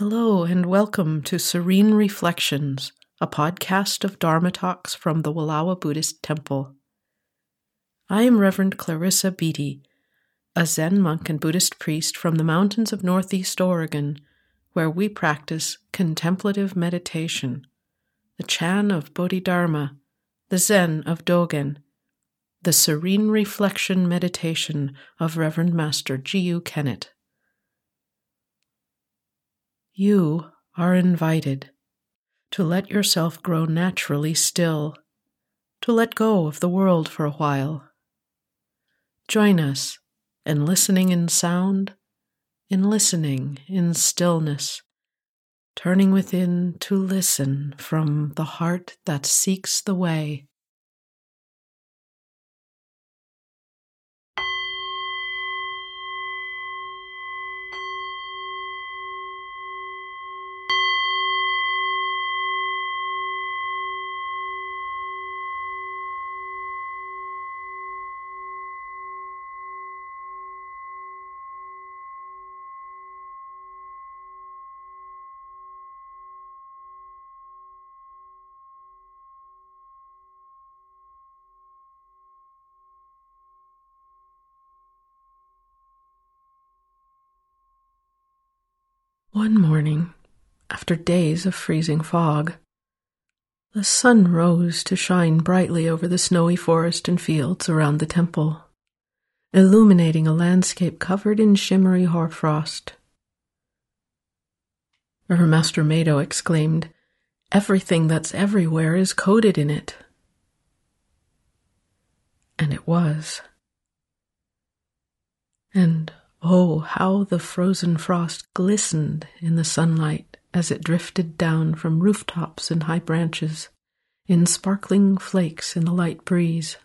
Hello, and welcome to Serene Reflections, a podcast of Dharma talks from the Wallowa Buddhist Temple. I am Reverend Clairissa Beattie, a Zen monk and Buddhist priest from the mountains of Northeast Oregon, where we practice contemplative meditation, the Chan of Bodhidharma, the Zen of Dogen, the Serene Reflection Meditation of Reverend Master Jiyu Kennett you are invited to let yourself grow naturally still, to let go of the world for a while. Join us in listening in sound, in listening in stillness, turning within to listen from the heart that seeks the way. One morning, after days of freezing fog, the sun rose to shine brightly over the snowy forest and fields around the temple, illuminating a landscape covered in shimmery hoarfrost. Reverend Master Meido exclaimed, Everything that's everywhere is coded in it. And it was. And Oh, how the frozen frost glistened in the sunlight as it drifted down from rooftops and high branches in sparkling flakes in the light breeze.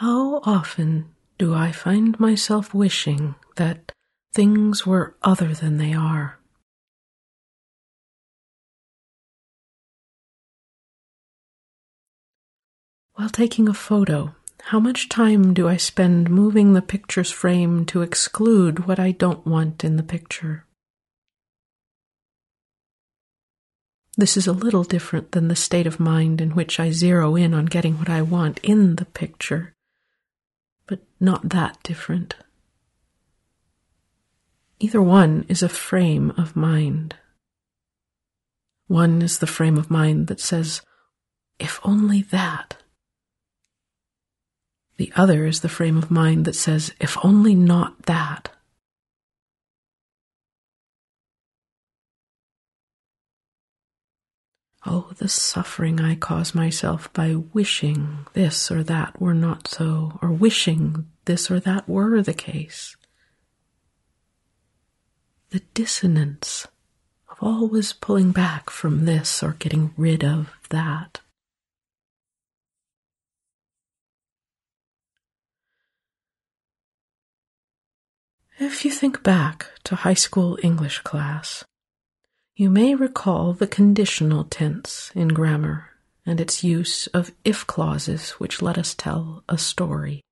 How often do I find myself wishing that things were other than they are? While taking a photo, how much time do I spend moving the picture's frame to exclude what I don't want in the picture? This is a little different than the state of mind in which I zero in on getting what I want in the picture, but not that different. Either one is a frame of mind. One is the frame of mind that says, if only that. The other is the frame of mind that says, if only not that. Oh, the suffering I cause myself by wishing this or that were not so, or wishing this or that were the case. The dissonance of always pulling back from this or getting rid of that. If you think back to high school English class, you may recall the conditional tense in grammar and its use of if clauses which let us tell a story.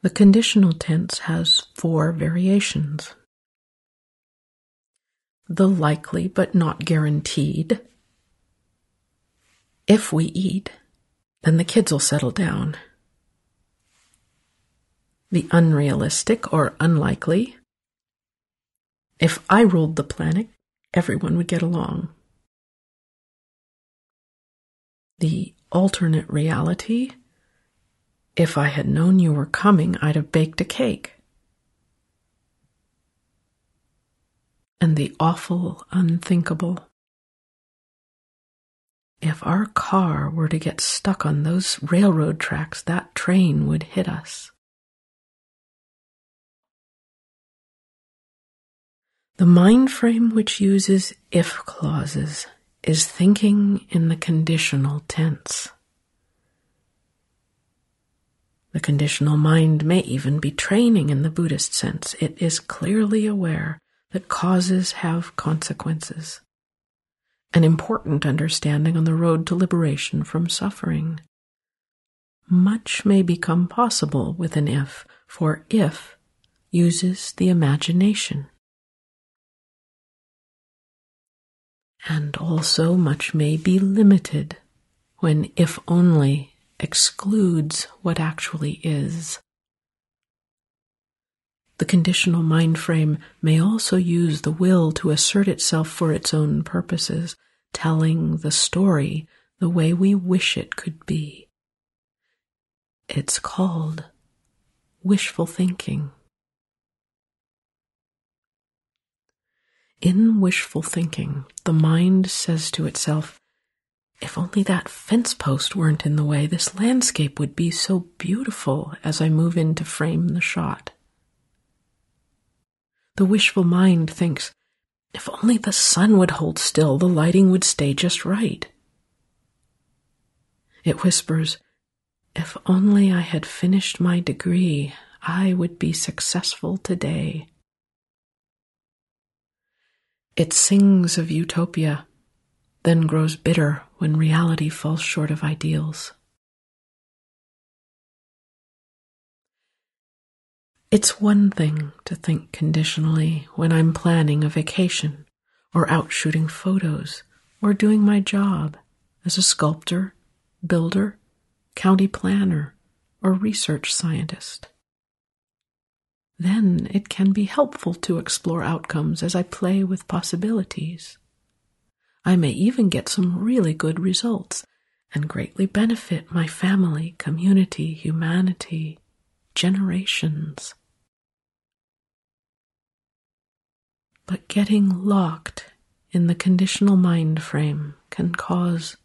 The conditional tense has four variations. The likely but not guaranteed. If we eat, then the kids will settle down the unrealistic or unlikely. If I ruled the planet, everyone would get along. The alternate reality. If I had known you were coming, I'd have baked a cake. And the awful unthinkable. If our car were to get stuck on those railroad tracks, that train would hit us. The mind frame which uses if clauses is thinking in the conditional tense. The conditional mind may even be training in the Buddhist sense. It is clearly aware that causes have consequences. an important understanding on the road to liberation from suffering. Much may become possible with an if, for if uses the imagination. And also much may be limited when if only excludes what actually is. The conditional mind frame may also use the will to assert itself for its own purposes, telling the story the way we wish it could be. It's called wishful thinking. In wishful thinking, the mind says to itself, if only that fence post weren't in the way, this landscape would be so beautiful as I move in to frame the shot. The wishful mind thinks, if only the sun would hold still, the lighting would stay just right. It whispers, if only I had finished my degree, I would be successful today. It sings of utopia then grows bitter when reality falls short of ideals. It's one thing to think conditionally when I'm planning a vacation or out shooting photos or doing my job as a sculptor, builder, county planner, or research scientist. Then it can be helpful to explore outcomes as I play with possibilities. I may even get some really good results and greatly benefit my family, community, humanity, generations. But getting locked in the conditional mind frame can cause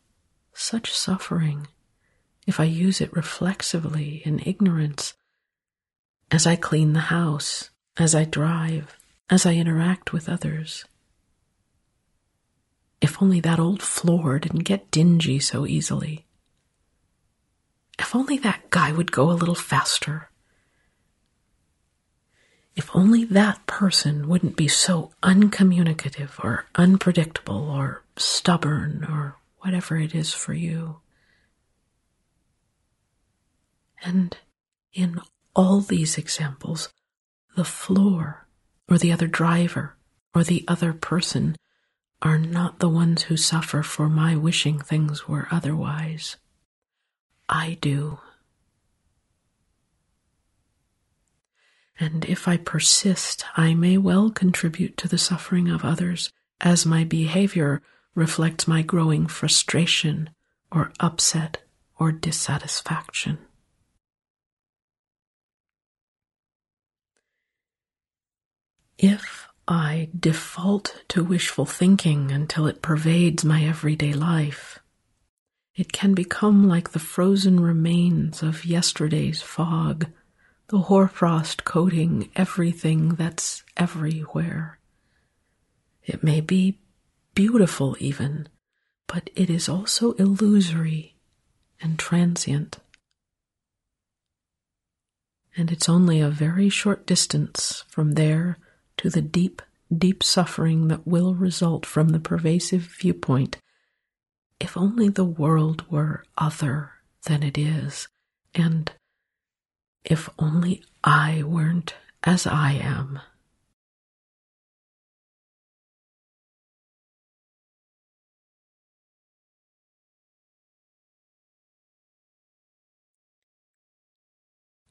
such suffering if I use it reflexively in ignorance as I clean the house, as I drive, as I interact with others. If only that old floor didn't get dingy so easily. If only that guy would go a little faster. If only that person wouldn't be so uncommunicative or unpredictable or stubborn or whatever it is for you. And in all these examples, the floor or the other driver or the other person are not the ones who suffer for my wishing things were otherwise. I do. And if I persist, I may well contribute to the suffering of others as my behavior reflects my growing frustration or upset or dissatisfaction. If I default to wishful thinking until it pervades my everyday life. It can become like the frozen remains of yesterday's fog, the hoarfrost coating everything that's everywhere. It may be beautiful, even, but it is also illusory and transient. And it's only a very short distance from there to the deep, deep suffering that will result from the pervasive viewpoint. If only the world were other than it is, and if only I weren't as I am.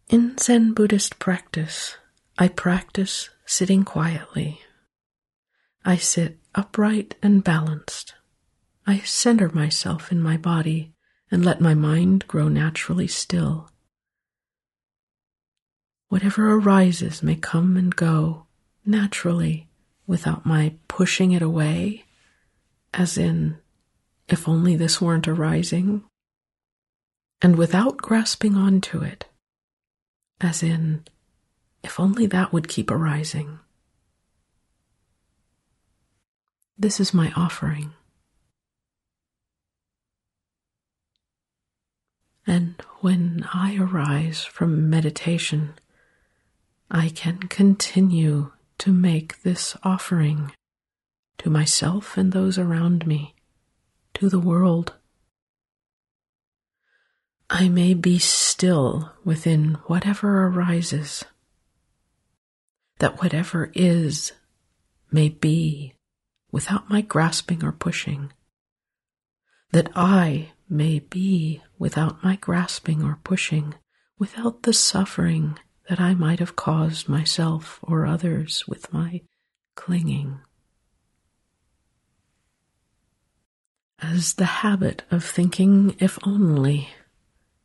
In Zen Buddhist practice, I practice sitting quietly. I sit upright and balanced. I center myself in my body and let my mind grow naturally still. Whatever arises may come and go naturally without my pushing it away, as in, if only this weren't arising, and without grasping onto it, as in, if only that would keep arising. This is my offering. And when I arise from meditation, I can continue to make this offering to myself and those around me to the world. I may be still within whatever arises, that whatever is may be without my grasping or pushing, that I may be without my grasping or pushing, without the suffering that I might have caused myself or others with my clinging. As the habit of thinking if only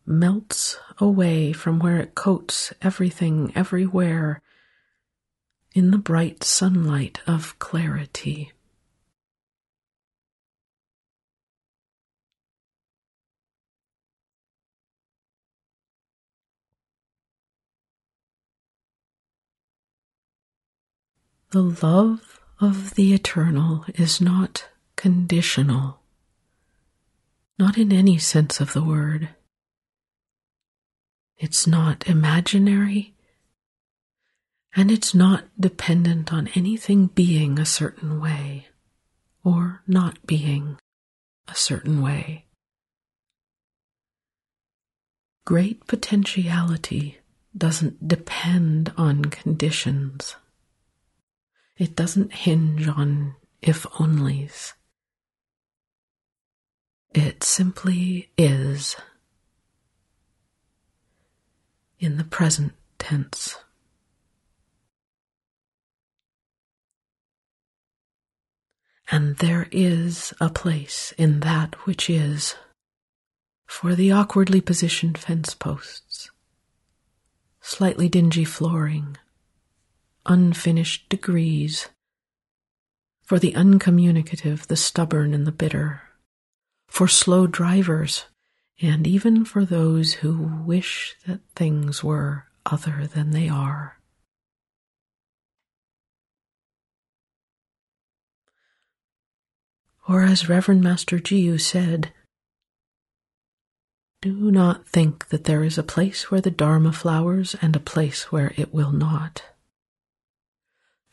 melts away from where it coats everything everywhere in the bright sunlight of clarity. The love of the eternal is not conditional, not in any sense of the word. It's not imaginary, and it's not dependent on anything being a certain way or not being a certain way. Great potentiality doesn't depend on conditions. It doesn't hinge on if onlys. It simply is in the present tense. And there is a place in that which is for the awkwardly positioned fence posts, slightly dingy flooring, unfinished degrees, for the uncommunicative, the stubborn, and the bitter, for slow drivers, and even for those who wish that things were other than they are. Or as Reverend Master Jiyu said, do not think that there is a place where the Dharma flowers and a place where it will not.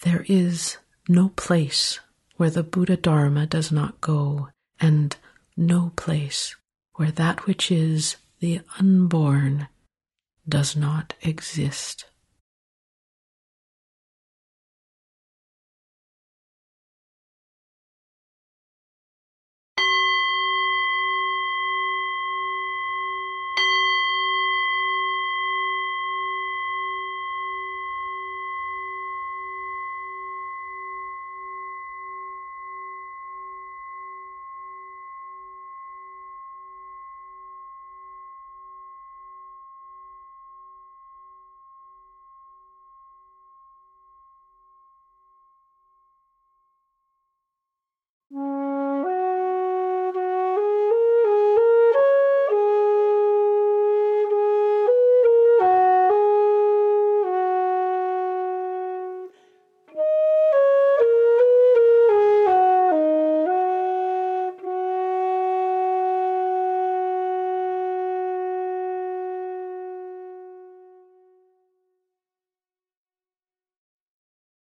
There is no place where the Buddha Dharma does not go, and no place where that which is the unborn does not exist.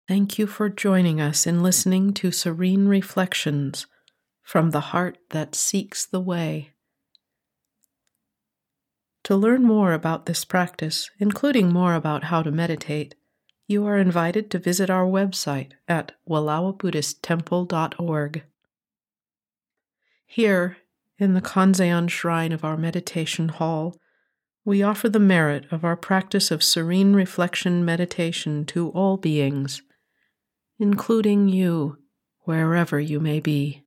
Thank you for joining us in listening to Serene Reflections from the Heart That Seeks the Way. To learn more about this practice, including more about how to meditate, you are invited to visit our website at wallowabuddhisttemple.org. Here, in the Kanzeon shrine of our meditation hall, we offer the merit of our practice of serene reflection meditation to all beings including you, wherever you may be.